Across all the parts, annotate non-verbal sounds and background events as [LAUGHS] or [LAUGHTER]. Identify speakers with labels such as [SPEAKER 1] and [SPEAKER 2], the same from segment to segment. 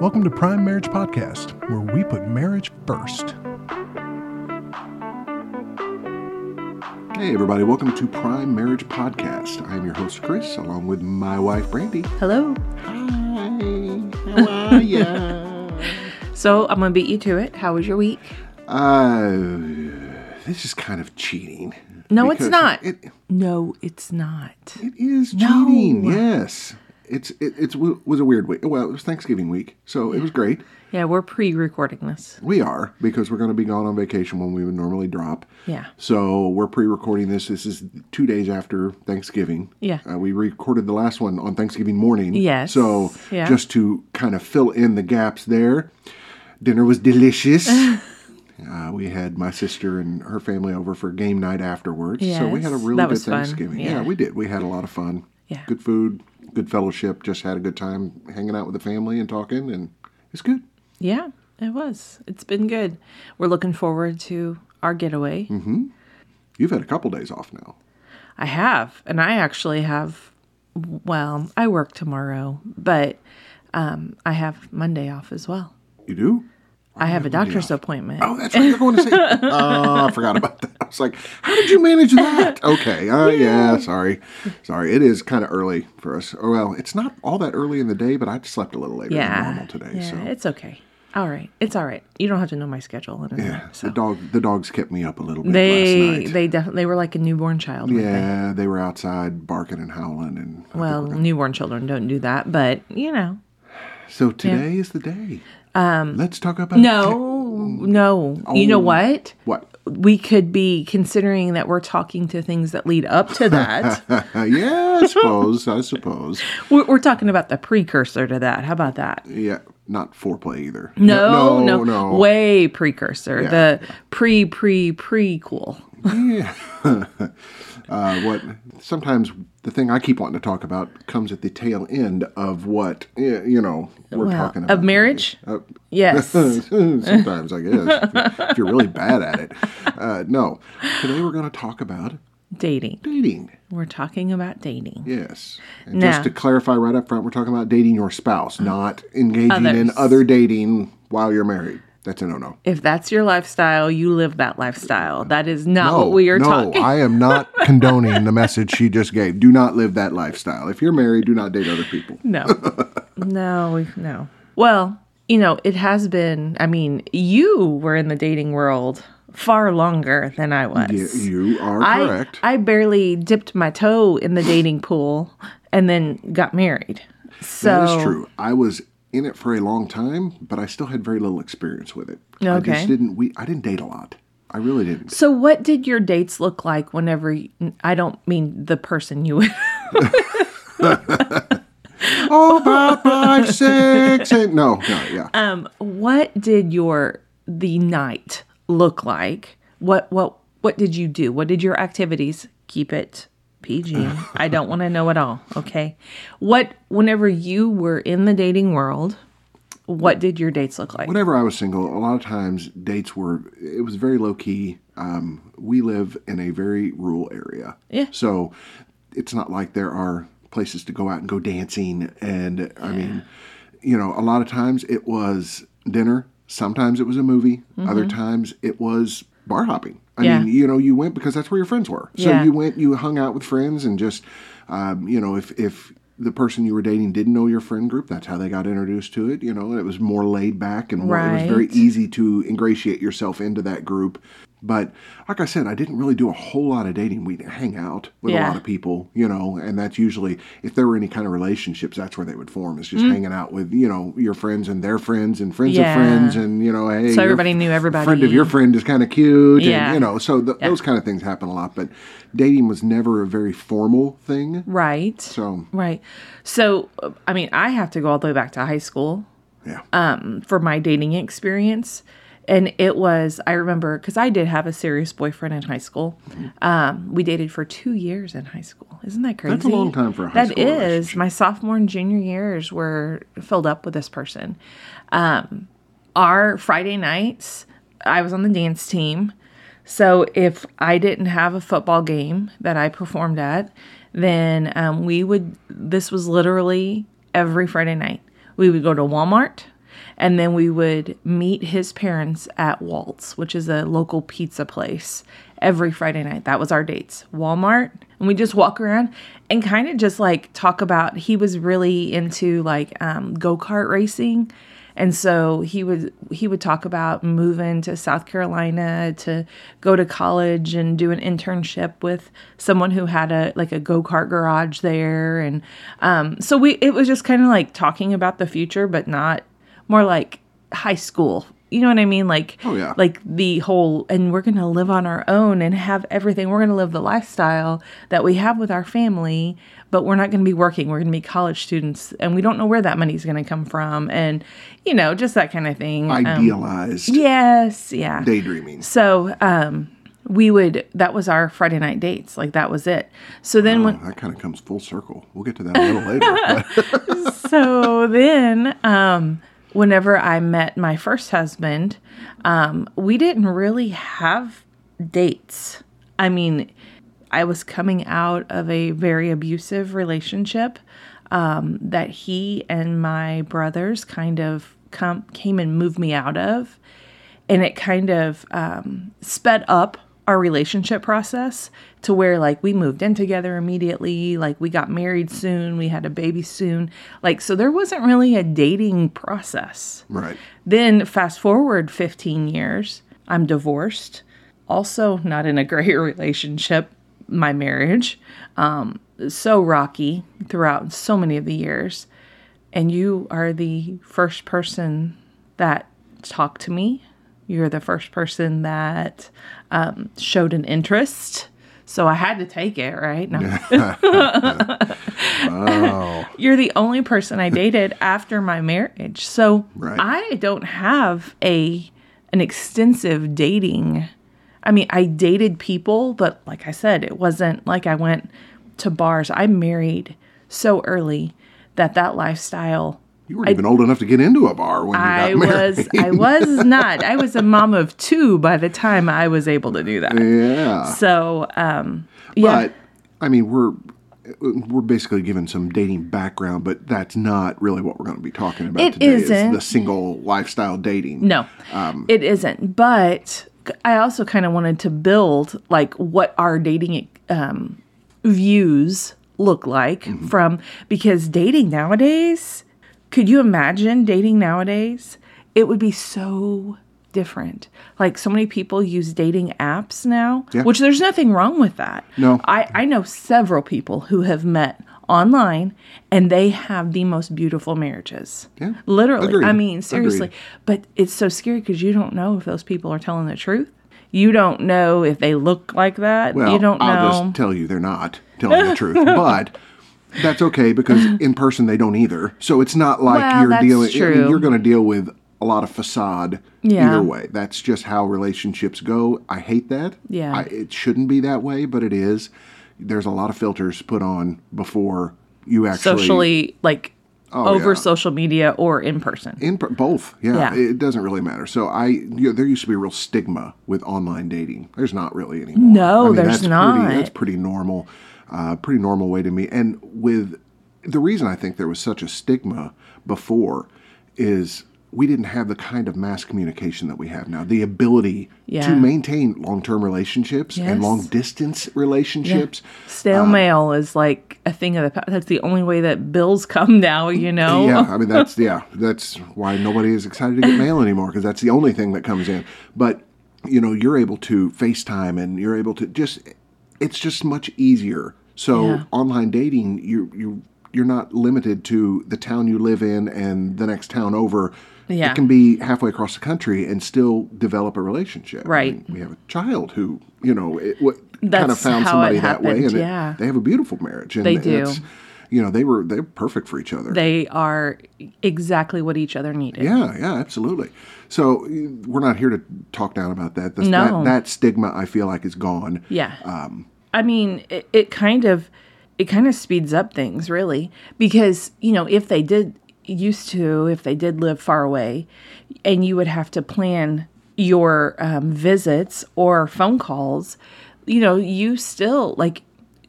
[SPEAKER 1] Welcome to Prime Marriage Podcast, where we put marriage first.
[SPEAKER 2] Hey, everybody, welcome to Prime Marriage Podcast. I am your host, Chris, along with my wife, Brandy.
[SPEAKER 3] Hello.
[SPEAKER 2] Hi, how are ya? [LAUGHS]
[SPEAKER 3] So I'm gonna beat you to it. How was your week?
[SPEAKER 2] uh, this is kind of cheating.
[SPEAKER 3] No, it's not.
[SPEAKER 2] It,
[SPEAKER 3] No, it's not.
[SPEAKER 2] it is
[SPEAKER 3] No.
[SPEAKER 2] yes. It's it it's, was a weird week. Well, it was Thanksgiving week, so it was great.
[SPEAKER 3] Yeah, we're pre-recording this.
[SPEAKER 2] We are because we're going to be gone on vacation when we would normally drop.
[SPEAKER 3] Yeah.
[SPEAKER 2] So we're pre-recording this. This is two days after Thanksgiving.
[SPEAKER 3] Yeah.
[SPEAKER 2] Uh, we recorded the last one on Thanksgiving morning.
[SPEAKER 3] Yes.
[SPEAKER 2] So
[SPEAKER 3] Yeah.
[SPEAKER 2] just to kind of fill in the gaps there, dinner was delicious. [LAUGHS] uh, we had my sister and her family over for game night afterwards. So we had a really good. Thanksgiving.
[SPEAKER 3] Yeah.
[SPEAKER 2] we did. We had a lot of fun.
[SPEAKER 3] Yeah.
[SPEAKER 2] Good food, good fellowship. Just had a good time hanging out with the family and talking, and it's good.
[SPEAKER 3] Yeah, it was. It's been good. We're looking forward to our getaway.
[SPEAKER 2] Mm-hmm. You've had a couple days off now.
[SPEAKER 3] I have, and I actually have. Well, I work tomorrow, but um, I have Monday off as well.
[SPEAKER 2] You do?
[SPEAKER 3] I have a doctor's appointment.
[SPEAKER 2] Oh, that's right. You're going to see. oh, [LAUGHS] I forgot about that. I was like, how did you manage that? [LAUGHS] Okay. Uh, yeah. Sorry. Sorry. It is kind of early for us. Oh, well, it's not all that early in the day, but I slept a little later
[SPEAKER 3] yeah,
[SPEAKER 2] than normal today.
[SPEAKER 3] yeah,
[SPEAKER 2] so
[SPEAKER 3] it's okay. All right, it's all right. You don't have to know my schedule. And
[SPEAKER 2] yeah,
[SPEAKER 3] so.
[SPEAKER 2] the dog, the dogs kept me up a little bit
[SPEAKER 3] They
[SPEAKER 2] last night.
[SPEAKER 3] they definitely they were like a newborn child. weren't they?
[SPEAKER 2] yeah, they were outside barking and howling, and
[SPEAKER 3] Well,
[SPEAKER 2] gonna-
[SPEAKER 3] newborn children don't do that, but you know.
[SPEAKER 2] so today is the day. Um, let's talk about
[SPEAKER 3] No, no. You know
[SPEAKER 2] Oh.
[SPEAKER 3] what?
[SPEAKER 2] what.
[SPEAKER 3] We could be considering that we're talking to things that lead up to that. [LAUGHS]
[SPEAKER 2] Yeah, I suppose. I suppose. [LAUGHS]
[SPEAKER 3] we're, we're talking about the precursor to that. How about that?
[SPEAKER 2] Yeah, not foreplay either.
[SPEAKER 3] No,
[SPEAKER 2] no,
[SPEAKER 3] no,
[SPEAKER 2] no.
[SPEAKER 3] way precursor.
[SPEAKER 2] Yeah.
[SPEAKER 3] The pre pre prequel. [LAUGHS]
[SPEAKER 2] uh, what sometimes the thing I keep wanting to talk about comes at the tail end of what you know we're
[SPEAKER 3] Well,
[SPEAKER 2] talking about
[SPEAKER 3] of marriage.
[SPEAKER 2] Uh,
[SPEAKER 3] Yes. [LAUGHS]
[SPEAKER 2] sometimes I guess if you're, if you're really bad at it. Uh, no, today we're going to talk about
[SPEAKER 3] dating.
[SPEAKER 2] dating.
[SPEAKER 3] We're talking about dating.
[SPEAKER 2] Yes, and
[SPEAKER 3] Now-
[SPEAKER 2] just to clarify right up front, we're talking about dating your spouse, mm. not engaging in other dating while you're married. That's a no-no.
[SPEAKER 3] If that's your lifestyle, you live that lifestyle. That is not
[SPEAKER 2] No,
[SPEAKER 3] what we are
[SPEAKER 2] no,
[SPEAKER 3] talking.
[SPEAKER 2] No, I am not [LAUGHS] condoning the message she just gave. Do not live that lifestyle. If you're married, do not date other people. [LAUGHS]
[SPEAKER 3] No, no, no. Well, you know, it has been, I mean, you were in the dating world far longer than I was.
[SPEAKER 2] You, you are
[SPEAKER 3] I,
[SPEAKER 2] correct.
[SPEAKER 3] I barely dipped my toe in the dating pool and then got married. So
[SPEAKER 2] that is true. I was in it for a long time, but I still had very little experience with it.
[SPEAKER 3] Okay.
[SPEAKER 2] I just didn't. We I didn't date a lot. I really didn't.
[SPEAKER 3] So what did your dates look like whenever you, I don't mean the person you
[SPEAKER 2] Oh, [LAUGHS] about five, six, eight. No, no, yeah.
[SPEAKER 3] um what did your the night look like? What what what did you do? What did your activities? Keep it PG. I don't want to know at all, okay? What whenever you were in the dating world, what did your dates look like?
[SPEAKER 2] Whenever I was single, a lot of times dates were. It was very low key. Um, we live in a very rural area.
[SPEAKER 3] Yeah.
[SPEAKER 2] So it's not like there are places to go out and go dancing. And I mean, you know, a lot of times it was dinner. Sometimes it was a movie. Other times it was bar hopping. I
[SPEAKER 3] Mm-hmm. Yeah.
[SPEAKER 2] mean, you know, you went because that's where your friends were. So
[SPEAKER 3] Yeah.
[SPEAKER 2] you went, you hung out with friends, and just, um, you know, if if the person you were dating didn't know your friend group, that's how they got introduced to it. You know, it was more laid back and more, it was very easy to ingratiate yourself into that group. But like I said, I didn't really do a whole lot of dating. We'd hang out with a lot of people, you know, and that's usually if there were any kind of relationships, that's where they would form. Is just
[SPEAKER 3] Mm.
[SPEAKER 2] hanging out with you know your friends and their friends and friends
[SPEAKER 3] Yeah.
[SPEAKER 2] of friends, and you know, hey,
[SPEAKER 3] So everybody knew everybody.
[SPEAKER 2] Friend of your friend is kind of cute,
[SPEAKER 3] Yeah.
[SPEAKER 2] and you know, so th- those kind of things happen a lot. But dating was never a very formal thing.
[SPEAKER 3] right.
[SPEAKER 2] So
[SPEAKER 3] Right. So, uh, I mean, I have to go all the way back to high school
[SPEAKER 2] yeah,
[SPEAKER 3] um, for my dating experience. And it was, I remember, because I did have a serious boyfriend in high school. Um, we dated for two years in high school. Isn't that crazy?
[SPEAKER 2] That's a long time for a high
[SPEAKER 3] That
[SPEAKER 2] school
[SPEAKER 3] is. My sophomore and junior years were filled up with this person. Um, our Friday nights, I was on the dance team. So if I didn't have a football game that I performed at, then um, we would, this was literally every Friday night. We would go to Walmart and then we would meet his parents at Waltz, which is a local pizza place, every Friday night. That was our dates. Walmart. And we just walk around and kind of just like talk about, he was really into like um, go kart racing. And so he would he would talk about moving to South Carolina to go to college and do an internship with someone who had a like a go kart garage there, and um, so we it was just kind of like talking about the future, but not more like high school. You know what I mean? Like
[SPEAKER 2] Oh, yeah.
[SPEAKER 3] like the whole and we're gonna live on our own and have everything. We're gonna live the lifestyle that we have with our family, but we're not gonna be working. We're gonna be college students and we don't know where that money's gonna come from and you know, just that kind of thing. Um,
[SPEAKER 2] Idealized
[SPEAKER 3] yes, yeah.
[SPEAKER 2] daydreaming.
[SPEAKER 3] So um we would that was our Friday night dates. Like that was it. So then when
[SPEAKER 2] that kind of comes full circle. We'll get to that a little later. [LAUGHS]
[SPEAKER 3] so then um whenever i met my first husband um we didn't really have dates. I mean i was coming out of a very abusive relationship um that he and my brothers kind of come came and moved me out of. And it kind of um, sped up our relationship process to where like we moved in together immediately like we got married soon we had a baby soon. Like so there wasn't really a dating process.
[SPEAKER 2] Right.
[SPEAKER 3] then fast forward 15 years i'm divorced. Also not in a great [LAUGHS] relationship my marriage. Um, so rocky throughout so many of the years. And you are the first person that talked to me you're the first person that um, showed an interest so i had to take it right no. [LAUGHS]
[SPEAKER 2] Oh, [LAUGHS]
[SPEAKER 3] you're the only person I dated [LAUGHS] after my marriage. So
[SPEAKER 2] Right.
[SPEAKER 3] I don't have a an extensive dating. I mean, I dated people, but like I said, it wasn't like I went to bars. I married so early that that lifestyle
[SPEAKER 2] you weren't even old enough to get into a bar when you
[SPEAKER 3] I
[SPEAKER 2] got married.
[SPEAKER 3] was I [LAUGHS] was not. I was a mom of 2 by the time I was able to do that.
[SPEAKER 2] yeah.
[SPEAKER 3] So, um yeah.
[SPEAKER 2] But I mean, we're we're basically given some dating background, but that's not really what we're going to be talking about
[SPEAKER 3] It
[SPEAKER 2] today. is
[SPEAKER 3] isn't.
[SPEAKER 2] the single lifestyle dating.
[SPEAKER 3] No,
[SPEAKER 2] Um,
[SPEAKER 3] it isn't. But I also kind of wanted to build like what our dating um, views look like
[SPEAKER 2] Mm-hmm.
[SPEAKER 3] from because dating nowadays, could you imagine dating nowadays? It would be so different. Like so many people use dating apps now,
[SPEAKER 2] Yeah.
[SPEAKER 3] which there's nothing wrong with that.
[SPEAKER 2] No.
[SPEAKER 3] I, I know several people who have met online and they have the most beautiful marriages.
[SPEAKER 2] Yeah.
[SPEAKER 3] Literally.
[SPEAKER 2] Agreed.
[SPEAKER 3] I mean, seriously.
[SPEAKER 2] Agreed.
[SPEAKER 3] But it's so scary because you don't know if those people are telling the truth. You don't know if they look like that.
[SPEAKER 2] Well,
[SPEAKER 3] you don't know.
[SPEAKER 2] I'll just tell you they're not telling the truth, [LAUGHS] but that's okay because [SIGHS] in person they don't either. So it's not like
[SPEAKER 3] Well,
[SPEAKER 2] you're dealing. I mean, you're going to deal with a lot of facade
[SPEAKER 3] Yeah.
[SPEAKER 2] either way. That's just how relationships go. I hate that.
[SPEAKER 3] Yeah.
[SPEAKER 2] I, it shouldn't be that way, but it is. There's a lot of filters put on before you actually
[SPEAKER 3] Socially, like
[SPEAKER 2] Oh,
[SPEAKER 3] over
[SPEAKER 2] yeah.
[SPEAKER 3] social media or in person.
[SPEAKER 2] In per- both, yeah,
[SPEAKER 3] Yeah.
[SPEAKER 2] It doesn't really matter. So I, you know, there used to be a real stigma with online dating. There's not really anymore.
[SPEAKER 3] No,
[SPEAKER 2] I mean,
[SPEAKER 3] there's
[SPEAKER 2] that's
[SPEAKER 3] not.
[SPEAKER 2] Pretty, that's pretty normal, uh, pretty normal way to me. And with the reason I think there was such a stigma before is we didn't have the kind of mass communication that we have now. The ability
[SPEAKER 3] Yeah.
[SPEAKER 2] to maintain long-term relationships and long-distance relationships.
[SPEAKER 3] Stale mail is like a thing of the past. That's the only way that bills come now, you know?
[SPEAKER 2] Yeah, I mean that's [LAUGHS] yeah, that's why nobody is excited to get mail anymore because that's the only thing that comes in. But you know, you're able to FaceTime and you're able to just it's just much easier. So
[SPEAKER 3] Yeah.
[SPEAKER 2] online dating, you you you're not limited to the town you live in and the next town over.
[SPEAKER 3] Yeah.
[SPEAKER 2] It can be halfway across the country and still develop a relationship. I
[SPEAKER 3] Right.
[SPEAKER 2] mean, we have a child who, you know, it, what, kind of found somebody
[SPEAKER 3] it
[SPEAKER 2] that way, and it-
[SPEAKER 3] yeah.
[SPEAKER 2] they have a beautiful marriage. And
[SPEAKER 3] They do.
[SPEAKER 2] You know, they were they're perfect for each other.
[SPEAKER 3] They are exactly what each other needed.
[SPEAKER 2] Yeah, yeah, absolutely. So we're not here to talk down about that. This,
[SPEAKER 3] No.
[SPEAKER 2] that. That stigma, I feel like, is gone.
[SPEAKER 3] Yeah.
[SPEAKER 2] Um,
[SPEAKER 3] I mean, it, it kind of it kind of speeds up things really because, you know, if they did used to if they did live far away and you would have to plan your um, visits or phone calls, you know, you still like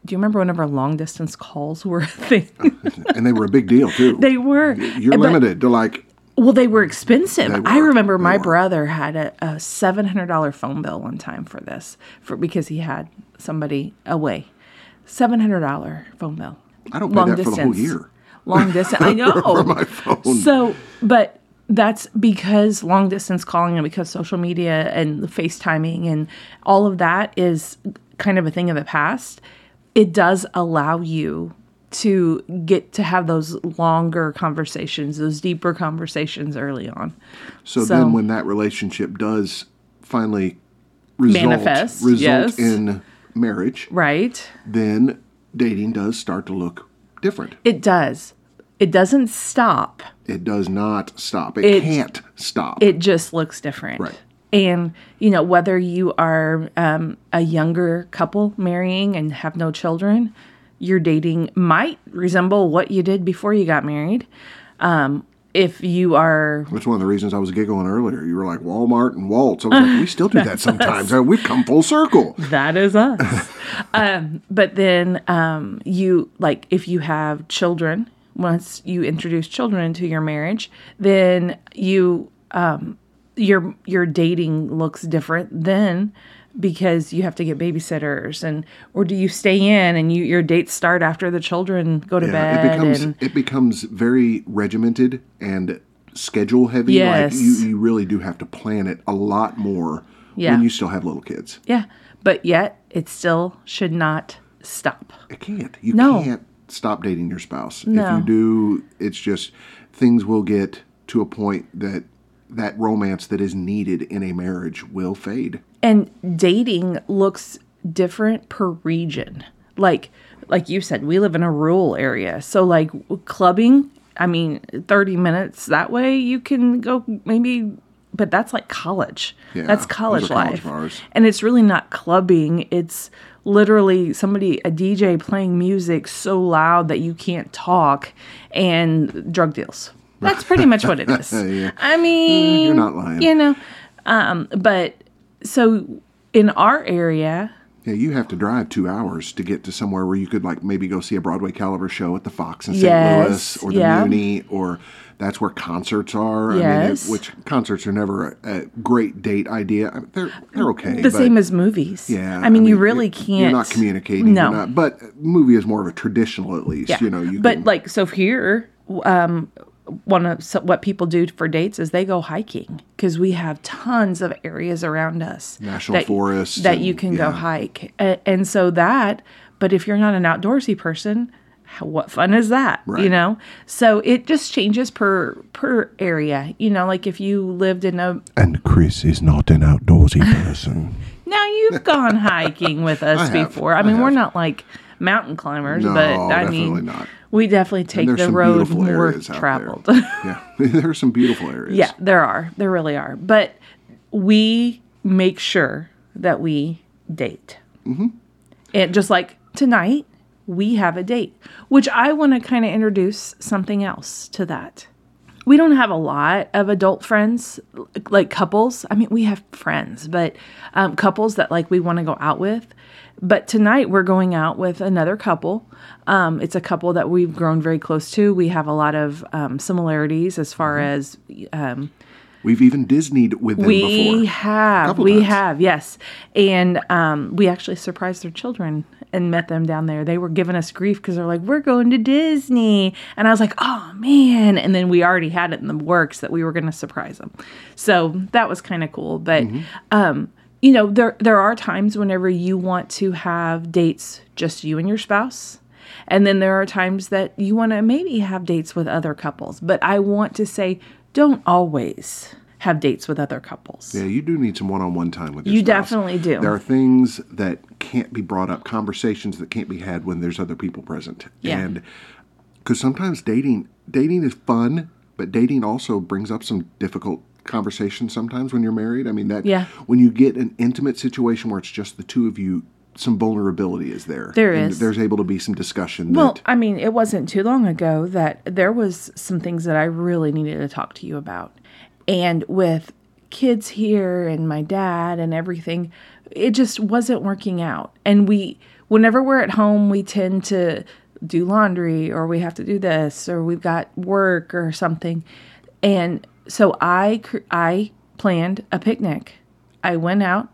[SPEAKER 3] do you remember whenever long distance calls were [LAUGHS] a thing? [LAUGHS]
[SPEAKER 2] and they were a big deal too.
[SPEAKER 3] they were.
[SPEAKER 2] You're
[SPEAKER 3] but-
[SPEAKER 2] limited to like
[SPEAKER 3] Well, they were expensive.
[SPEAKER 2] They
[SPEAKER 3] I remember my
[SPEAKER 2] were.
[SPEAKER 3] brother had a, a seven hundred dollar phone bill one time for this, for because he had somebody away. Seven hundred dollar phone bill.
[SPEAKER 2] I don't pay that for the whole year.
[SPEAKER 3] Long [LAUGHS] distance. I know.
[SPEAKER 2] my phone.
[SPEAKER 3] So, but that's because long distance calling and because social media and the FaceTiming and all of that is kind of a thing of the past. It does allow you to get to have those longer conversations, those deeper conversations early on.
[SPEAKER 2] So,
[SPEAKER 3] So-
[SPEAKER 2] then when that relationship does finally result,
[SPEAKER 3] Manifest,
[SPEAKER 2] result
[SPEAKER 3] yes.
[SPEAKER 2] in marriage,
[SPEAKER 3] Right?
[SPEAKER 2] then dating does start to look different.
[SPEAKER 3] It does. It doesn't stop.
[SPEAKER 2] It does not stop. It,
[SPEAKER 3] It-
[SPEAKER 2] can't stop.
[SPEAKER 3] It just looks different.
[SPEAKER 2] Right.
[SPEAKER 3] And, you know, whether you are um, a younger couple marrying and have no children, your dating might resemble what you did before you got married. Um, if you are,
[SPEAKER 2] That's one of the reasons I was giggling earlier. You were like Walmart and Waltz. I was like, we still do that [LAUGHS] sometimes. We've come full circle.
[SPEAKER 3] that is us. [LAUGHS] um, but then um, you, like, if you have children, once you introduce children into your marriage, then you, um, your your dating looks different then because you have to get babysitters and or do you stay in and you your dates start after the children go to
[SPEAKER 2] Yeah,
[SPEAKER 3] bed
[SPEAKER 2] it becomes
[SPEAKER 3] and
[SPEAKER 2] it becomes very regimented and schedule heavy.
[SPEAKER 3] Yes.
[SPEAKER 2] Like you, you really do have to plan it a lot more
[SPEAKER 3] Yeah.
[SPEAKER 2] when you still have little kids.
[SPEAKER 3] yeah but yet it still should not stop
[SPEAKER 2] It can't. You
[SPEAKER 3] No.
[SPEAKER 2] can't stop dating your spouse.
[SPEAKER 3] no.
[SPEAKER 2] If you do, it's just things will get to a point that that romance that is needed in a marriage will fade.
[SPEAKER 3] and dating looks different per region. Like like you said we live in a rural area. So like clubbing i mean 30 minutes that way you can go maybe but that's like college.
[SPEAKER 2] Yeah,
[SPEAKER 3] that's college life.
[SPEAKER 2] bars.
[SPEAKER 3] and it's really not clubbing. It's literally somebody a dj playing music so loud that you can't talk and drug deals that's pretty much what it is [LAUGHS]
[SPEAKER 2] Yeah.
[SPEAKER 3] i mean
[SPEAKER 2] you're not lying.
[SPEAKER 3] you know um but so in our area
[SPEAKER 2] Yeah, you have to drive two hours to get to somewhere where you could like maybe go see a Broadway caliber show at the Fox in St.
[SPEAKER 3] Yes,
[SPEAKER 2] Louis or the
[SPEAKER 3] yeah.
[SPEAKER 2] Muny, or that's where concerts are. I mean,
[SPEAKER 3] Yes.
[SPEAKER 2] it, which concerts are never a, a great date idea. I mean, they're they're okay.
[SPEAKER 3] the same as movies
[SPEAKER 2] yeah.
[SPEAKER 3] i mean, you
[SPEAKER 2] you're-
[SPEAKER 3] really can't
[SPEAKER 2] You're not communicating.
[SPEAKER 3] no
[SPEAKER 2] not, but movie is more of a traditional, at least.
[SPEAKER 3] yeah
[SPEAKER 2] You know, you
[SPEAKER 3] but
[SPEAKER 2] can,
[SPEAKER 3] like so here um one of so what people do for dates is they go hiking because we have tons of areas around us
[SPEAKER 2] National
[SPEAKER 3] that,
[SPEAKER 2] forests
[SPEAKER 3] that
[SPEAKER 2] and-
[SPEAKER 3] you can go hike. A- and so that but if you're not an outdoorsy person what fun is that you know? So it just changes per per area you know like if you lived in a
[SPEAKER 2] and Chris is not an outdoorsy [LAUGHS] person.
[SPEAKER 3] now you've gone hiking with [LAUGHS] us
[SPEAKER 2] I
[SPEAKER 3] before. I
[SPEAKER 2] I
[SPEAKER 3] mean we're not like mountain climbers
[SPEAKER 2] No,
[SPEAKER 3] but i mean
[SPEAKER 2] not.
[SPEAKER 3] we definitely take the road more traveled
[SPEAKER 2] there. yeah, [LAUGHS] there are some beautiful areas.
[SPEAKER 3] Yeah, there are. There really are. But we make sure that we date. Mm-hmm. And just like tonight, we have a date, which I want to kind of introduce something else to that. We don't have a lot of adult friends, like couples. I mean, we have friends, but um, couples that like we want to go out with. But tonight we're going out with another couple. Um, it's a couple that we've grown very close to. We have a lot of um, similarities as far as um,
[SPEAKER 2] We've even Disneyed with them
[SPEAKER 3] we
[SPEAKER 2] before.
[SPEAKER 3] We
[SPEAKER 2] have
[SPEAKER 3] we
[SPEAKER 2] times.
[SPEAKER 3] have yes and um, we actually surprised their children and met them down there they were giving us grief because they're like we're going to disney and i was like oh man and then we already had it in the works that we were going to surprise them so that was kind of cool but
[SPEAKER 2] Mm-hmm.
[SPEAKER 3] um, you know there there are times whenever you want to have dates just you and your spouse and then there are times that you want to maybe have dates with other couples but i want to say don't always have dates with other couples
[SPEAKER 2] Yeah, you do need some one-on-one time with your spouse.
[SPEAKER 3] You
[SPEAKER 2] spouse.
[SPEAKER 3] definitely do.
[SPEAKER 2] There are things that can't be brought up, conversations that can't be had when there's other people present.
[SPEAKER 3] Yeah.
[SPEAKER 2] And because sometimes dating dating is fun, but dating also brings up some difficult conversations sometimes when you're married. I mean that
[SPEAKER 3] Yeah.
[SPEAKER 2] when you get an intimate situation where it's just the two of you, some vulnerability is there.
[SPEAKER 3] There
[SPEAKER 2] and
[SPEAKER 3] is.
[SPEAKER 2] There's able to be some discussion
[SPEAKER 3] Well,
[SPEAKER 2] that
[SPEAKER 3] I mean, it wasn't too long ago that there was some things that I really needed to talk to you about. And with kids here and my dad and everything, it just wasn't working out. And we whenever we're at home, we tend to do laundry or we have to do this or we've got work or something. And so I I planned a picnic. I went out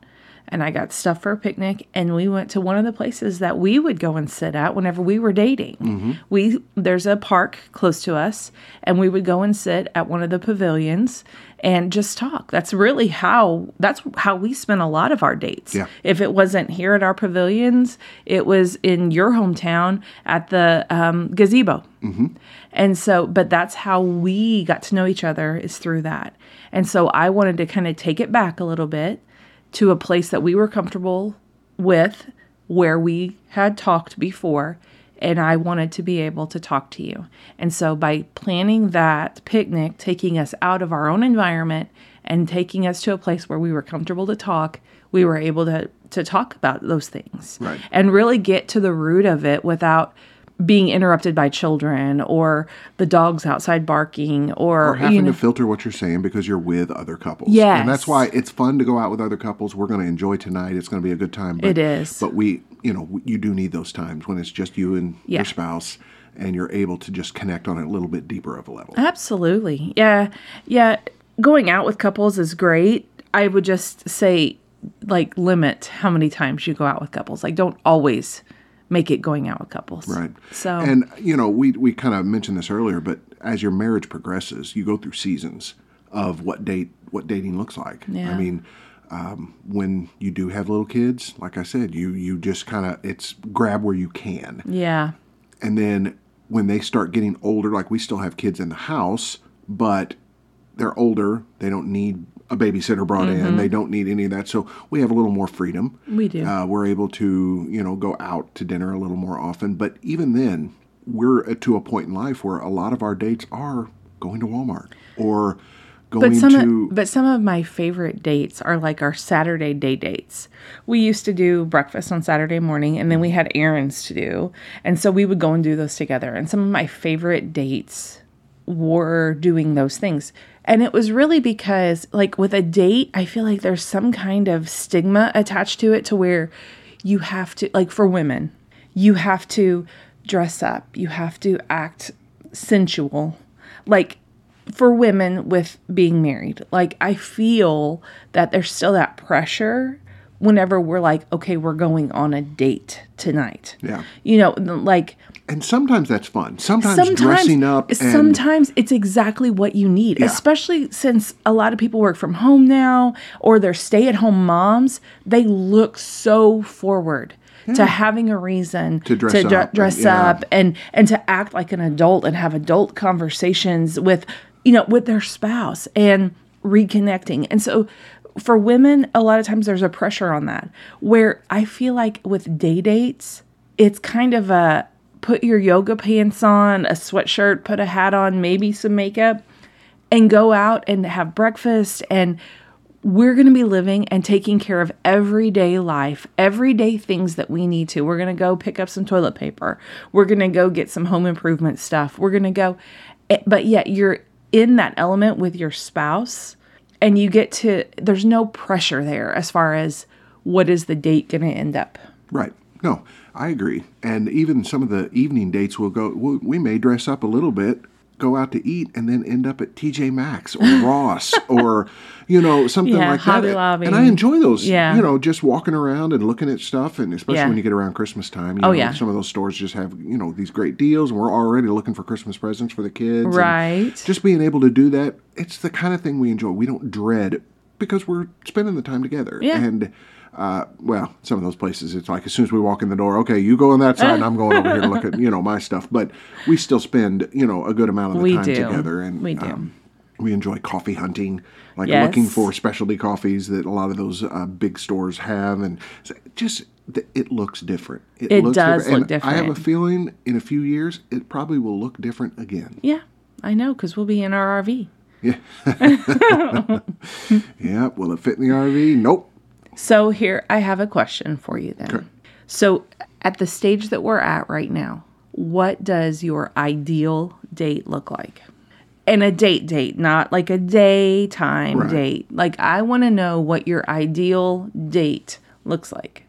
[SPEAKER 3] and I got stuff for a picnic and we went to one of the places that we would go and sit at whenever we were dating. We there's a park close to us and we would go and sit at one of the pavilions and just talk. That's really how that's how we spent a lot of our dates.
[SPEAKER 2] Yeah.
[SPEAKER 3] If it wasn't here at our pavilions, it was in your hometown at the um, gazebo. And so, but that's how we got to know each other is through that. And so I wanted to kind of take it back a little bit to a place that we were comfortable with, where we had talked before. And I wanted to be able to talk to you. And so by planning that picnic, taking us out of our own environment and taking us to a place where we were comfortable to talk, we were able to, to talk about those things
[SPEAKER 2] Right.
[SPEAKER 3] and really get to the root of it without being interrupted by children or the dogs outside barking or,
[SPEAKER 2] or having
[SPEAKER 3] you know,
[SPEAKER 2] to filter what you're saying because you're with other couples.
[SPEAKER 3] Yeah.
[SPEAKER 2] And that's why it's fun to go out with other couples. We're going to enjoy tonight. It's going to be a good time. But,
[SPEAKER 3] It is.
[SPEAKER 2] But we, you know, you do need those times when it's just you and
[SPEAKER 3] Yeah.
[SPEAKER 2] your spouse and you're able to just connect on a little bit deeper of a level.
[SPEAKER 3] Absolutely. Yeah. Yeah. Going out with couples is great. I would just say, like, limit how many times you go out with couples. Like, don't always make it going out with couples.
[SPEAKER 2] Right.
[SPEAKER 3] So,
[SPEAKER 2] And you know, we we kind of mentioned this earlier, but as your marriage progresses, you go through seasons of what date what dating looks like.
[SPEAKER 3] Yeah.
[SPEAKER 2] I mean, um, when you do have little kids, like I said, you you just kind of it's grab where you can,
[SPEAKER 3] yeah.
[SPEAKER 2] and then when they start getting older, like we still have kids in the house, but they're older, they don't need a babysitter brought in, they don't need any of that, so we have a little more freedom.
[SPEAKER 3] We do.
[SPEAKER 2] Uh, we're able to, you know, go out to dinner a little more often. But even then, we're to a point in life where a lot of our dates are going to Walmart or going
[SPEAKER 3] But some,
[SPEAKER 2] to.
[SPEAKER 3] of, but some of my favorite dates are like our Saturday day dates. We used to do breakfast on Saturday morning, and then we had errands to do, and so we would go and do those together. And some of my favorite dates were doing those things. And it was really because, like, with a date, I feel like there's some kind of stigma attached to it to where you have to, like, for women, you have to dress up, you have to act sensual. Like, for women with being married, like, I feel that there's still that pressure whenever we're like, okay, we're going on a date tonight.
[SPEAKER 2] Yeah.
[SPEAKER 3] You know, like,
[SPEAKER 2] and sometimes that's fun. Sometimes, dressing up. And,
[SPEAKER 3] sometimes it's exactly what you need
[SPEAKER 2] Yeah.
[SPEAKER 3] especially since a lot of people work from home now or they're stay-at-home moms they look so forward to having a reason
[SPEAKER 2] To dress
[SPEAKER 3] dre-
[SPEAKER 2] up,
[SPEAKER 3] dress
[SPEAKER 2] yeah.
[SPEAKER 3] up and and to act like an adult and have adult conversations with you know with their spouse and reconnecting and so for women a lot of times there's a pressure on that where i feel like with day dates it's kind of a put your yoga pants on a sweatshirt put a hat on maybe some makeup and go out and have breakfast and we're going to be living and taking care of everyday life, everyday things that we need to. We're going to go pick up some toilet paper. We're going to go get some home improvement stuff. We're going to go, eh, but yet you're in that element with your spouse and you get to, there's no pressure there as far as what is the date going to end up.
[SPEAKER 2] Right. No, I agree. And even some of the evening dates will go, we may dress up a little bit, go out to eat, and then end up at TJ Maxx or [LAUGHS] Ross or, you know, something
[SPEAKER 3] Yeah,
[SPEAKER 2] like
[SPEAKER 3] Hobby
[SPEAKER 2] that.
[SPEAKER 3] Lobby.
[SPEAKER 2] And I enjoy those,
[SPEAKER 3] Yeah.
[SPEAKER 2] you know, just walking around and looking at stuff. And especially
[SPEAKER 3] Yeah.
[SPEAKER 2] when you get around Christmas time, you
[SPEAKER 3] Oh,
[SPEAKER 2] know,
[SPEAKER 3] yeah.
[SPEAKER 2] some of those stores just have, you know, these great deals. And we're already looking for Christmas presents for the kids.
[SPEAKER 3] Right.
[SPEAKER 2] Just being able to do that, it's the kind of thing we enjoy. We don't dread because we're spending the time together.
[SPEAKER 3] Yeah.
[SPEAKER 2] And, uh, well, some of those places, it's like as soon as we walk in the door, okay, you go on that side, and I'm going over here to look at you know my stuff. But we still spend you know a good amount of the
[SPEAKER 3] We
[SPEAKER 2] time
[SPEAKER 3] do.
[SPEAKER 2] together, and
[SPEAKER 3] We do.
[SPEAKER 2] Um, we enjoy coffee hunting, like
[SPEAKER 3] Yes.
[SPEAKER 2] looking for specialty coffees that a lot of those uh, big stores have, and just th- it looks different.
[SPEAKER 3] It does look
[SPEAKER 2] and I have a feeling in a few years it probably will look different again.
[SPEAKER 3] Yeah, I know because we'll be in our RV.
[SPEAKER 2] Yeah, [LAUGHS] yeah. will it fit in the RV? Nope.
[SPEAKER 3] So here I have a question for you then.
[SPEAKER 2] Okay.
[SPEAKER 3] So at the stage that we're at right now, what does your ideal date look like? And a date date, not like a daytime
[SPEAKER 2] Right.
[SPEAKER 3] date. Like I want to know what your ideal date looks like.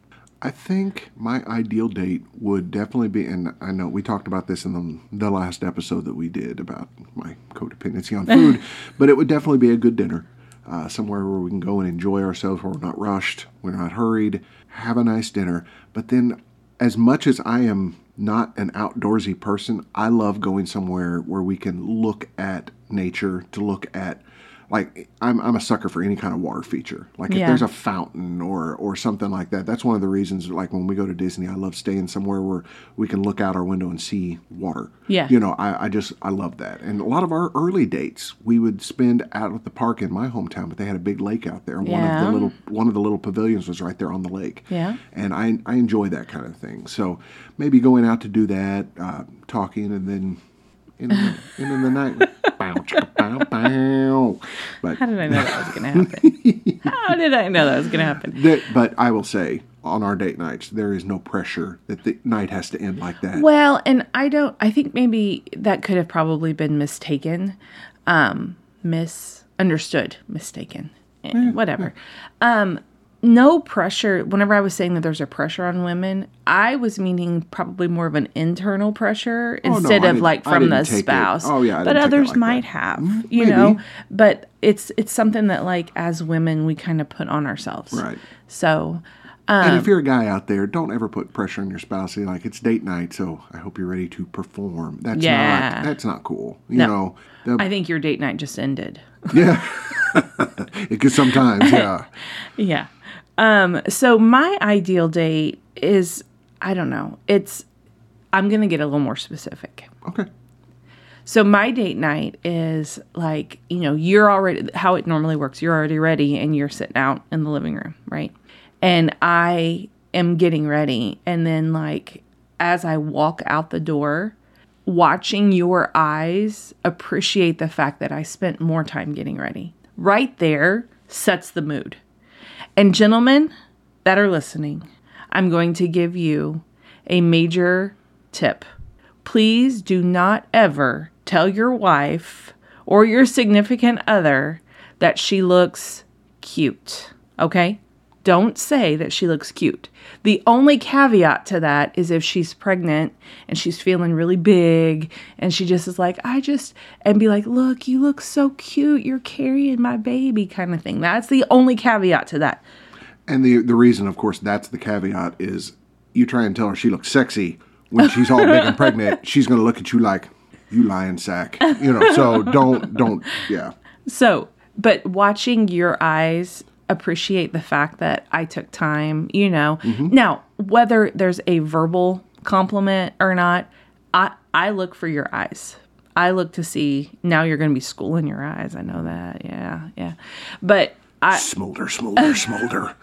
[SPEAKER 2] I think my ideal date would definitely be, and I know we talked about this in the, the last episode that we did about my codependency on food, [LAUGHS] but it would definitely be a good dinner. Uh, somewhere where we can go and enjoy ourselves, where we're not rushed, we're not hurried, have a nice dinner. But then, as much as I am not an outdoorsy person, I love going somewhere where we can look at nature, to look at like I'm, I'm a sucker for any kind of water feature. Like if
[SPEAKER 3] Yeah.
[SPEAKER 2] there's a fountain or or something like that. That's one of the reasons. Like when we go to Disney, I love staying somewhere where we can look out our window and see water.
[SPEAKER 3] Yeah.
[SPEAKER 2] You know, I, I just I love that. And a lot of our early dates we would spend out at the park in my hometown, but they had a big lake out there. And one of
[SPEAKER 3] Yeah.
[SPEAKER 2] the little one of the little pavilions was right there on the lake.
[SPEAKER 3] Yeah.
[SPEAKER 2] And I I enjoy that kind of thing. So maybe going out to do that, uh, talking, and then. In the, into the night, [LAUGHS] bow, chicka, bow, bow. But
[SPEAKER 3] How did I know that was going [LAUGHS] to happen? How did I know that was going to happen?
[SPEAKER 2] That, but I will say, on our date nights, there is no pressure that the night has to end like that.
[SPEAKER 3] Well, and I don't. I think maybe that could have probably been mistaken, um, misunderstood, mistaken, Eh, whatever. Um, no pressure. Whenever I was saying that there's a pressure on women, I was meaning probably more of an internal pressure
[SPEAKER 2] Oh, no,
[SPEAKER 3] instead
[SPEAKER 2] I
[SPEAKER 3] of like from the
[SPEAKER 2] didn't it-
[SPEAKER 3] spouse.
[SPEAKER 2] oh, yeah, I
[SPEAKER 3] but
[SPEAKER 2] it
[SPEAKER 3] others
[SPEAKER 2] like that.
[SPEAKER 3] might have, you
[SPEAKER 2] maybe.
[SPEAKER 3] know. But it's it's something that like as women we kind of put on ourselves,
[SPEAKER 2] Right.
[SPEAKER 3] So.
[SPEAKER 2] and
[SPEAKER 3] Um,
[SPEAKER 2] if you're a guy out there, don't ever put pressure on your spouse. Say, Like it's date night, so I hope you're ready to perform. That's
[SPEAKER 3] Yeah.
[SPEAKER 2] not that's not cool. You
[SPEAKER 3] No.
[SPEAKER 2] know, the-
[SPEAKER 3] I think your date night just ended.
[SPEAKER 2] yeah. [LAUGHS] Because sometimes, yeah. [LAUGHS]
[SPEAKER 3] Yeah. Um, so my ideal date is I don't know. It's I'm gonna get a little more specific.
[SPEAKER 2] Okay.
[SPEAKER 3] So my date night is like, you know, you're already how it normally works. You're already ready and you're sitting out in the living room, right? And I am getting ready and then like as I walk out the door, watching your eyes appreciate the fact that I spent more time getting ready. Right there sets the mood. And gentlemen that are listening, I'm going to give you a major tip. Please do not ever tell your wife or your significant other that she looks cute. Okay? Don't say that she looks cute. The only caveat to that is if she's pregnant and she's feeling really big and she just is like, I just, and be like, look, you look so cute. You're carrying my baby kind of thing. That's the only caveat to that.
[SPEAKER 2] And the the reason, of course, that's the caveat is you try and tell her she looks sexy when she's all big and [LAUGHS] pregnant. She's gonna look at you like you lying sack. You know. So don't don't yeah.
[SPEAKER 3] So, but watching your eyes appreciate the fact that I took time, you know. Mm-hmm. Now, whether there's a verbal compliment or not, I I look for your eyes. I look to see now you're going to be schooling your eyes. I know that. Yeah, yeah. But I
[SPEAKER 2] Smolder, smolder, [LAUGHS] smolder.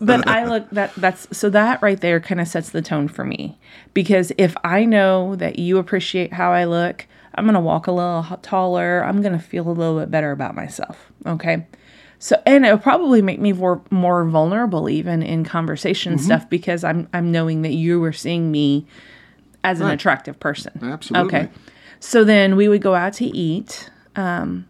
[SPEAKER 3] but I look that that's so that right there kind of sets the tone for me because if I know that you appreciate how I look, I'm gonna walk a little taller. I'm gonna feel a little bit better about myself. Okay. So and it'll probably make me more more vulnerable even in conversation and stuff because I'm I'm knowing that you were seeing me as an attractive person.
[SPEAKER 2] Absolutely.
[SPEAKER 3] Okay. So then we would go out to eat. Um,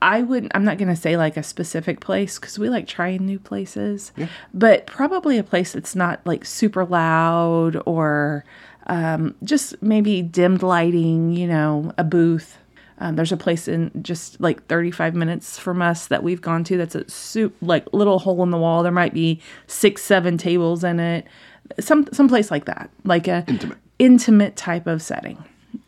[SPEAKER 3] I wouldn't, I'm not going to say like a specific place because we like trying new places, but probably a place that's not like super loud or um, just maybe dimmed lighting, you know, a booth. Um, there's a place in just like 35 minutes from us that we've gone to that's a soup, like little hole in the wall. There might be six, seven tables in it. Some, some place like that, like a
[SPEAKER 2] Intimate.
[SPEAKER 3] intimate type of setting.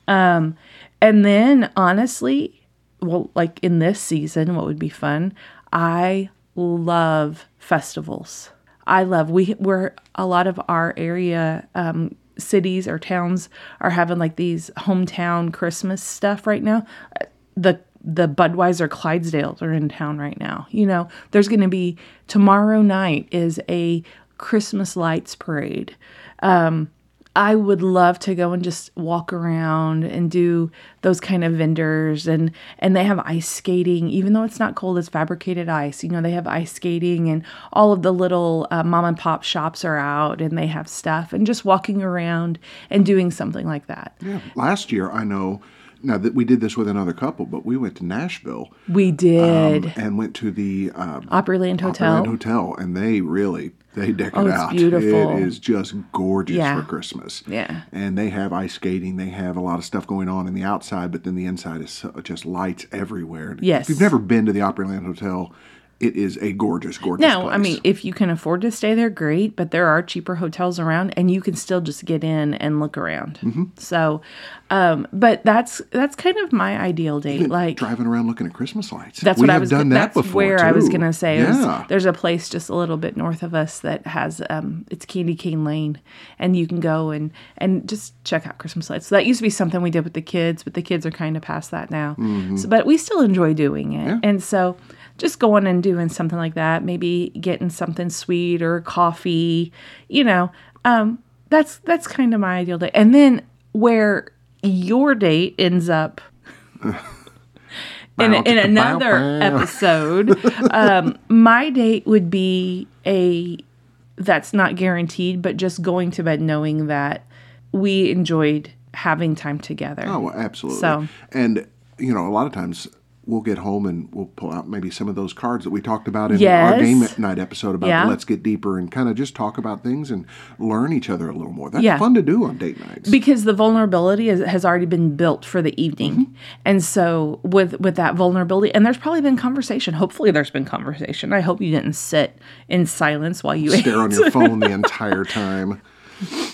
[SPEAKER 3] Um, and then honestly, well, like in this season, what would be fun? I love festivals. I love we we're a lot of our area um, cities or towns are having like these hometown Christmas stuff right now. The the Budweiser Clydesdales are in town right now. You know, there's going to be tomorrow night is a Christmas lights parade. Um, I would love to go and just walk around and do those kind of vendors and and they have ice skating even though it's not cold it's fabricated ice you know they have ice skating and all of the little uh, mom and pop shops are out and they have stuff and just walking around and doing something like that
[SPEAKER 2] Yeah. Last year, I know. Now that we did this with another couple, but we went to Nashville
[SPEAKER 3] we did
[SPEAKER 2] and went to the um,
[SPEAKER 3] Opryland Hotel
[SPEAKER 2] Opryland Hotel, and they really They deck
[SPEAKER 3] Oh,
[SPEAKER 2] it out.
[SPEAKER 3] beautiful.
[SPEAKER 2] It is just gorgeous
[SPEAKER 3] Yeah.
[SPEAKER 2] for Christmas.
[SPEAKER 3] Yeah.
[SPEAKER 2] And they have ice skating. They have a lot of stuff going on in the outside, but then the inside is so, just lights everywhere.
[SPEAKER 3] Yes.
[SPEAKER 2] If you've never been to the Opryland Hotel, it is a gorgeous, gorgeous
[SPEAKER 3] No,
[SPEAKER 2] place.
[SPEAKER 3] I mean, if you can afford to stay there, great. But there are cheaper hotels around, and you can still just get in and look around.
[SPEAKER 2] Mm-hmm.
[SPEAKER 3] So, um, but that's that's kind of my ideal date. Like
[SPEAKER 2] driving around looking at Christmas lights.
[SPEAKER 3] that's
[SPEAKER 2] we
[SPEAKER 3] what I was.
[SPEAKER 2] done
[SPEAKER 3] that's
[SPEAKER 2] that before.
[SPEAKER 3] where I was gonna say. is
[SPEAKER 2] Yeah.
[SPEAKER 3] there's a place just a little bit north of us that has um, it's Candy Cane Lane, and you can go and and just check out Christmas lights. So that used to be something we did with the kids, but the kids are kind of past that now.
[SPEAKER 2] Mm-hmm.
[SPEAKER 3] So, but we still enjoy doing it, and so just going and doing something like that, maybe getting something sweet or coffee, you know, um, that's that's kind of my ideal day. And then where your date ends up in, in another episode, um, my date would be a that's not guaranteed, but just going to bed knowing that we enjoyed having time together.
[SPEAKER 2] Oh, absolutely.
[SPEAKER 3] So-
[SPEAKER 2] and you know, a lot of times we'll get home and we'll pull out maybe some of those cards that we talked about in our
[SPEAKER 3] Yes.
[SPEAKER 2] game night episode about
[SPEAKER 3] Yeah.
[SPEAKER 2] let's get deeper and kind of just talk about things and learn each other a little more. That's
[SPEAKER 3] Yeah.
[SPEAKER 2] fun to do on date nights.
[SPEAKER 3] because the vulnerability is, has already been built for the evening
[SPEAKER 2] Mm-hmm.
[SPEAKER 3] and so with with that vulnerability and there's probably been conversation hopefully there's been conversation i hope you didn't sit in silence while you
[SPEAKER 2] Stare
[SPEAKER 3] ate
[SPEAKER 2] on your phone the [LAUGHS] entire time.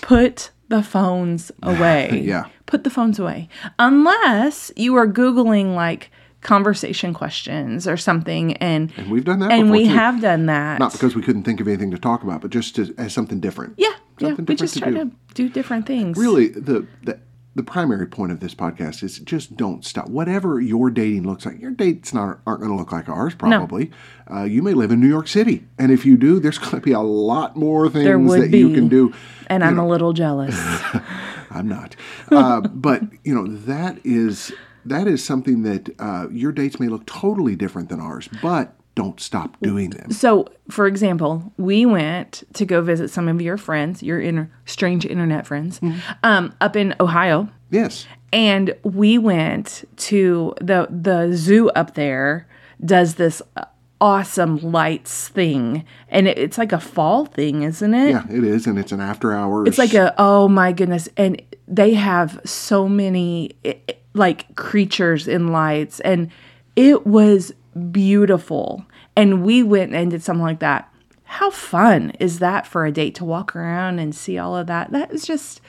[SPEAKER 3] put the phones [LAUGHS] away
[SPEAKER 2] Yeah.
[SPEAKER 3] put the phones away unless you are googling like conversation questions or something and
[SPEAKER 2] And we've done that
[SPEAKER 3] and we
[SPEAKER 2] too.
[SPEAKER 3] have done that
[SPEAKER 2] Not because we couldn't think of anything to talk about, but just to, as something different.
[SPEAKER 3] yeah yeah
[SPEAKER 2] Something
[SPEAKER 3] we just
[SPEAKER 2] to
[SPEAKER 3] try
[SPEAKER 2] do.
[SPEAKER 3] to do different things
[SPEAKER 2] Really, the, the the primary point of this podcast is just don't stop. Whatever your dating looks like, your dates not aren't going to look like ours. Probably, uh, you may live in New York City, and if you do, there's going to be a lot more things that you can do.
[SPEAKER 3] and i'm a little jealous [LAUGHS]
[SPEAKER 2] I'm not, uh, but you know that is that is something that uh, your dates may look totally different than ours, but don't stop doing them.
[SPEAKER 3] So, for example, we went to go visit some of your friends, your inter- strange internet friends, um, up in Ohio,
[SPEAKER 2] Yes,
[SPEAKER 3] and we went to the the zoo up there. Does this uh, awesome lights thing, and it, it's like a fall thing, isn't it?
[SPEAKER 2] yeah, it is, and it's an after hours.
[SPEAKER 3] It's like a oh my goodness, and they have so many i- i- like creatures in lights, and it was beautiful. And we went and did something like that. How fun is that for a date to walk around and see all of that? That is just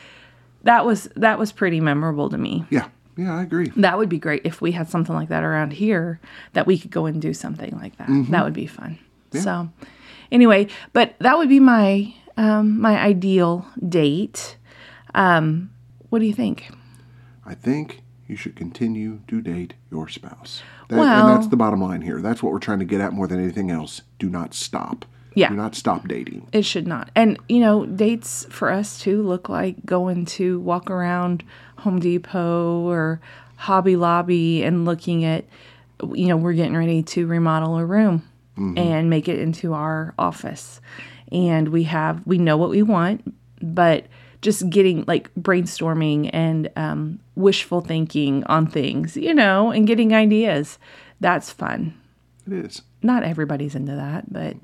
[SPEAKER 3] that was that was pretty memorable to me.
[SPEAKER 2] yeah, yeah, I agree.
[SPEAKER 3] That would be great if we had something like that around here that we could go and do something like that. That would be fun. So, anyway, but that would be my um, my ideal date. Um, what do you think?
[SPEAKER 2] I think you should continue to date your spouse. That,
[SPEAKER 3] Well-
[SPEAKER 2] and that's the bottom line here. That's what we're trying to get at more than anything else. Do not stop.
[SPEAKER 3] Yeah.
[SPEAKER 2] Do not stop dating.
[SPEAKER 3] It should not. And you know, dates for us too look like going to walk around Home Depot or Hobby Lobby and looking at you know, we're getting ready to remodel a room mm-hmm. and make it into our office. And we have we know what we want, but just getting like brainstorming and um, wishful thinking on things, you know, and getting ideas. That's fun.
[SPEAKER 2] It is.
[SPEAKER 3] Not everybody's into that, but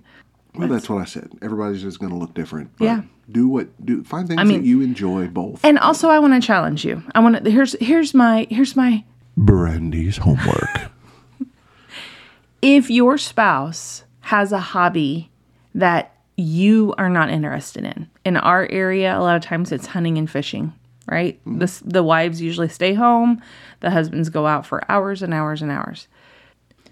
[SPEAKER 2] Well, that's what I said. Everybody's just going to look different. but
[SPEAKER 3] Yeah.
[SPEAKER 2] Do what do. Find things
[SPEAKER 3] mean-
[SPEAKER 2] that you enjoy both.
[SPEAKER 3] And also, I want to challenge you. I want to. Here's here's my here's my.
[SPEAKER 2] Brandy's homework. [LAUGHS] [LAUGHS]
[SPEAKER 3] If your spouse has a hobby that you are not interested in, in our area, a lot of times it's hunting and fishing. Right. Mm-hmm. The the wives usually stay home. The husbands go out for hours and hours and hours.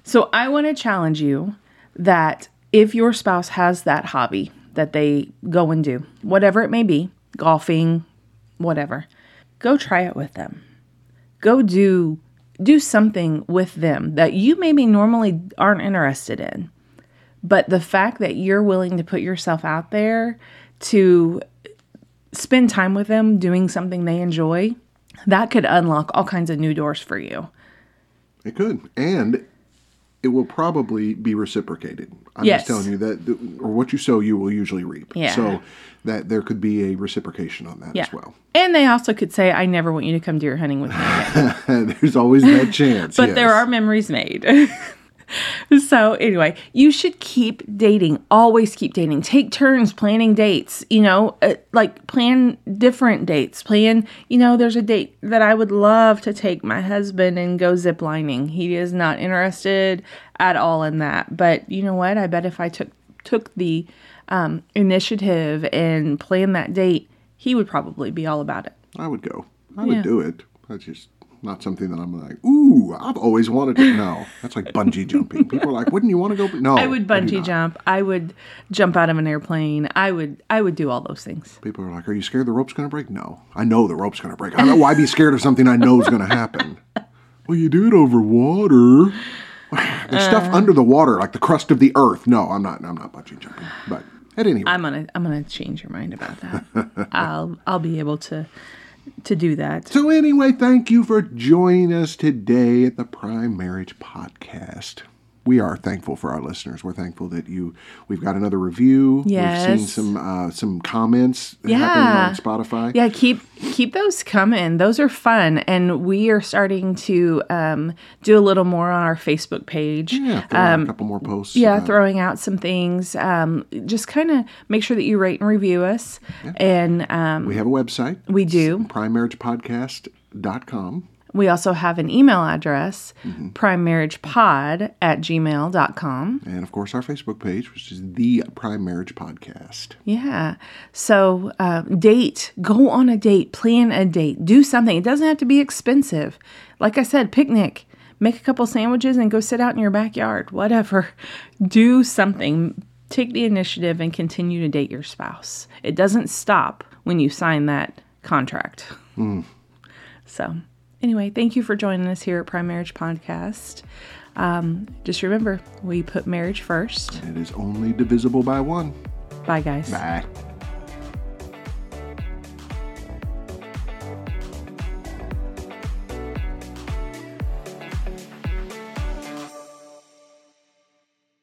[SPEAKER 3] So I want to challenge you that if your spouse has that hobby that they go and do, whatever it may be, golfing, whatever, go try it with them. Go do do something with them that you maybe normally aren't interested in. But the fact that you're willing to put yourself out there to spend time with them doing something they enjoy, that could unlock all kinds of new doors for you.
[SPEAKER 2] it could, and it will probably be reciprocated. I'm
[SPEAKER 3] Yes.
[SPEAKER 2] just telling you that, or what you sow, you will usually reap.
[SPEAKER 3] Yeah.
[SPEAKER 2] So that there could be a reciprocation on that
[SPEAKER 3] Yeah.
[SPEAKER 2] as well.
[SPEAKER 3] And they also could say, I never want you to come deer hunting with me. again." [LAUGHS]
[SPEAKER 2] There's always that chance.
[SPEAKER 3] but there are memories made. [LAUGHS] [LAUGHS] so anyway, you should keep dating. Always keep dating. Take turns planning dates. You know, uh, like plan different dates. Plan. You know, there's a date that I would love to take my husband and go ziplining. He is not interested at all in that. But you know what? I bet if I took took the um, initiative and planned that date, he would probably be all about it.
[SPEAKER 2] I would go. I would
[SPEAKER 3] Yeah.
[SPEAKER 2] do it. I just not something that I'm like, ooh, I've always wanted to. No, that's like bungee jumping. People are like, wouldn't you want to go? No,
[SPEAKER 3] I would bungee
[SPEAKER 2] not.
[SPEAKER 3] jump. I would jump out of an airplane. I would I would do all those things.
[SPEAKER 2] People are like, are you scared the rope's going to break? No, I know the rope's going to break. I know why be scared of something I know is going to happen. [LAUGHS] well, you do it over water. [SIGHS] There's stuff
[SPEAKER 3] Uh.
[SPEAKER 2] under the water, like the crust of the earth. No, I'm not. I'm not bungee jumping. But at any rate,
[SPEAKER 3] I'm gonna I'm gonna change your mind about that. [LAUGHS] I'll I'll be able to to do that.
[SPEAKER 2] So, anyway, thank you for joining us today at the Prime Marriage Podcast. We are thankful for our listeners. We're thankful that you. We've got another review. We've seen some uh, some comments
[SPEAKER 3] Yeah.
[SPEAKER 2] happening on Spotify.
[SPEAKER 3] Yeah, keep keep those coming. Those are fun, and we are starting to um, do a little more on our Facebook page.
[SPEAKER 2] Yeah, out a couple more posts.
[SPEAKER 3] Um, Yeah,
[SPEAKER 2] about-
[SPEAKER 3] throwing out some things. Um, just kind of make sure that you rate and review us. And um,
[SPEAKER 2] we have a website.
[SPEAKER 3] we do.
[SPEAKER 2] PrimeMarriagePodcast.com.
[SPEAKER 3] We also have an email address,
[SPEAKER 2] Mm-hmm.
[SPEAKER 3] primemarriagepod at gmail.com.
[SPEAKER 2] And of course, our Facebook page, which is the Prime Marriage Podcast.
[SPEAKER 3] Yeah. So, uh, date, go on a date, plan a date, do something. It doesn't have to be expensive. Like I said, picnic, make a couple sandwiches and go sit out in your backyard, whatever. [LAUGHS] Do something. Take the initiative and continue to date your spouse. It doesn't stop when you sign that contract. So, anyway, thank you for joining us here at Prime Marriage Podcast. Um, just remember, we put marriage first.
[SPEAKER 2] It is only divisible by one.
[SPEAKER 3] Bye, guys.
[SPEAKER 2] Bye.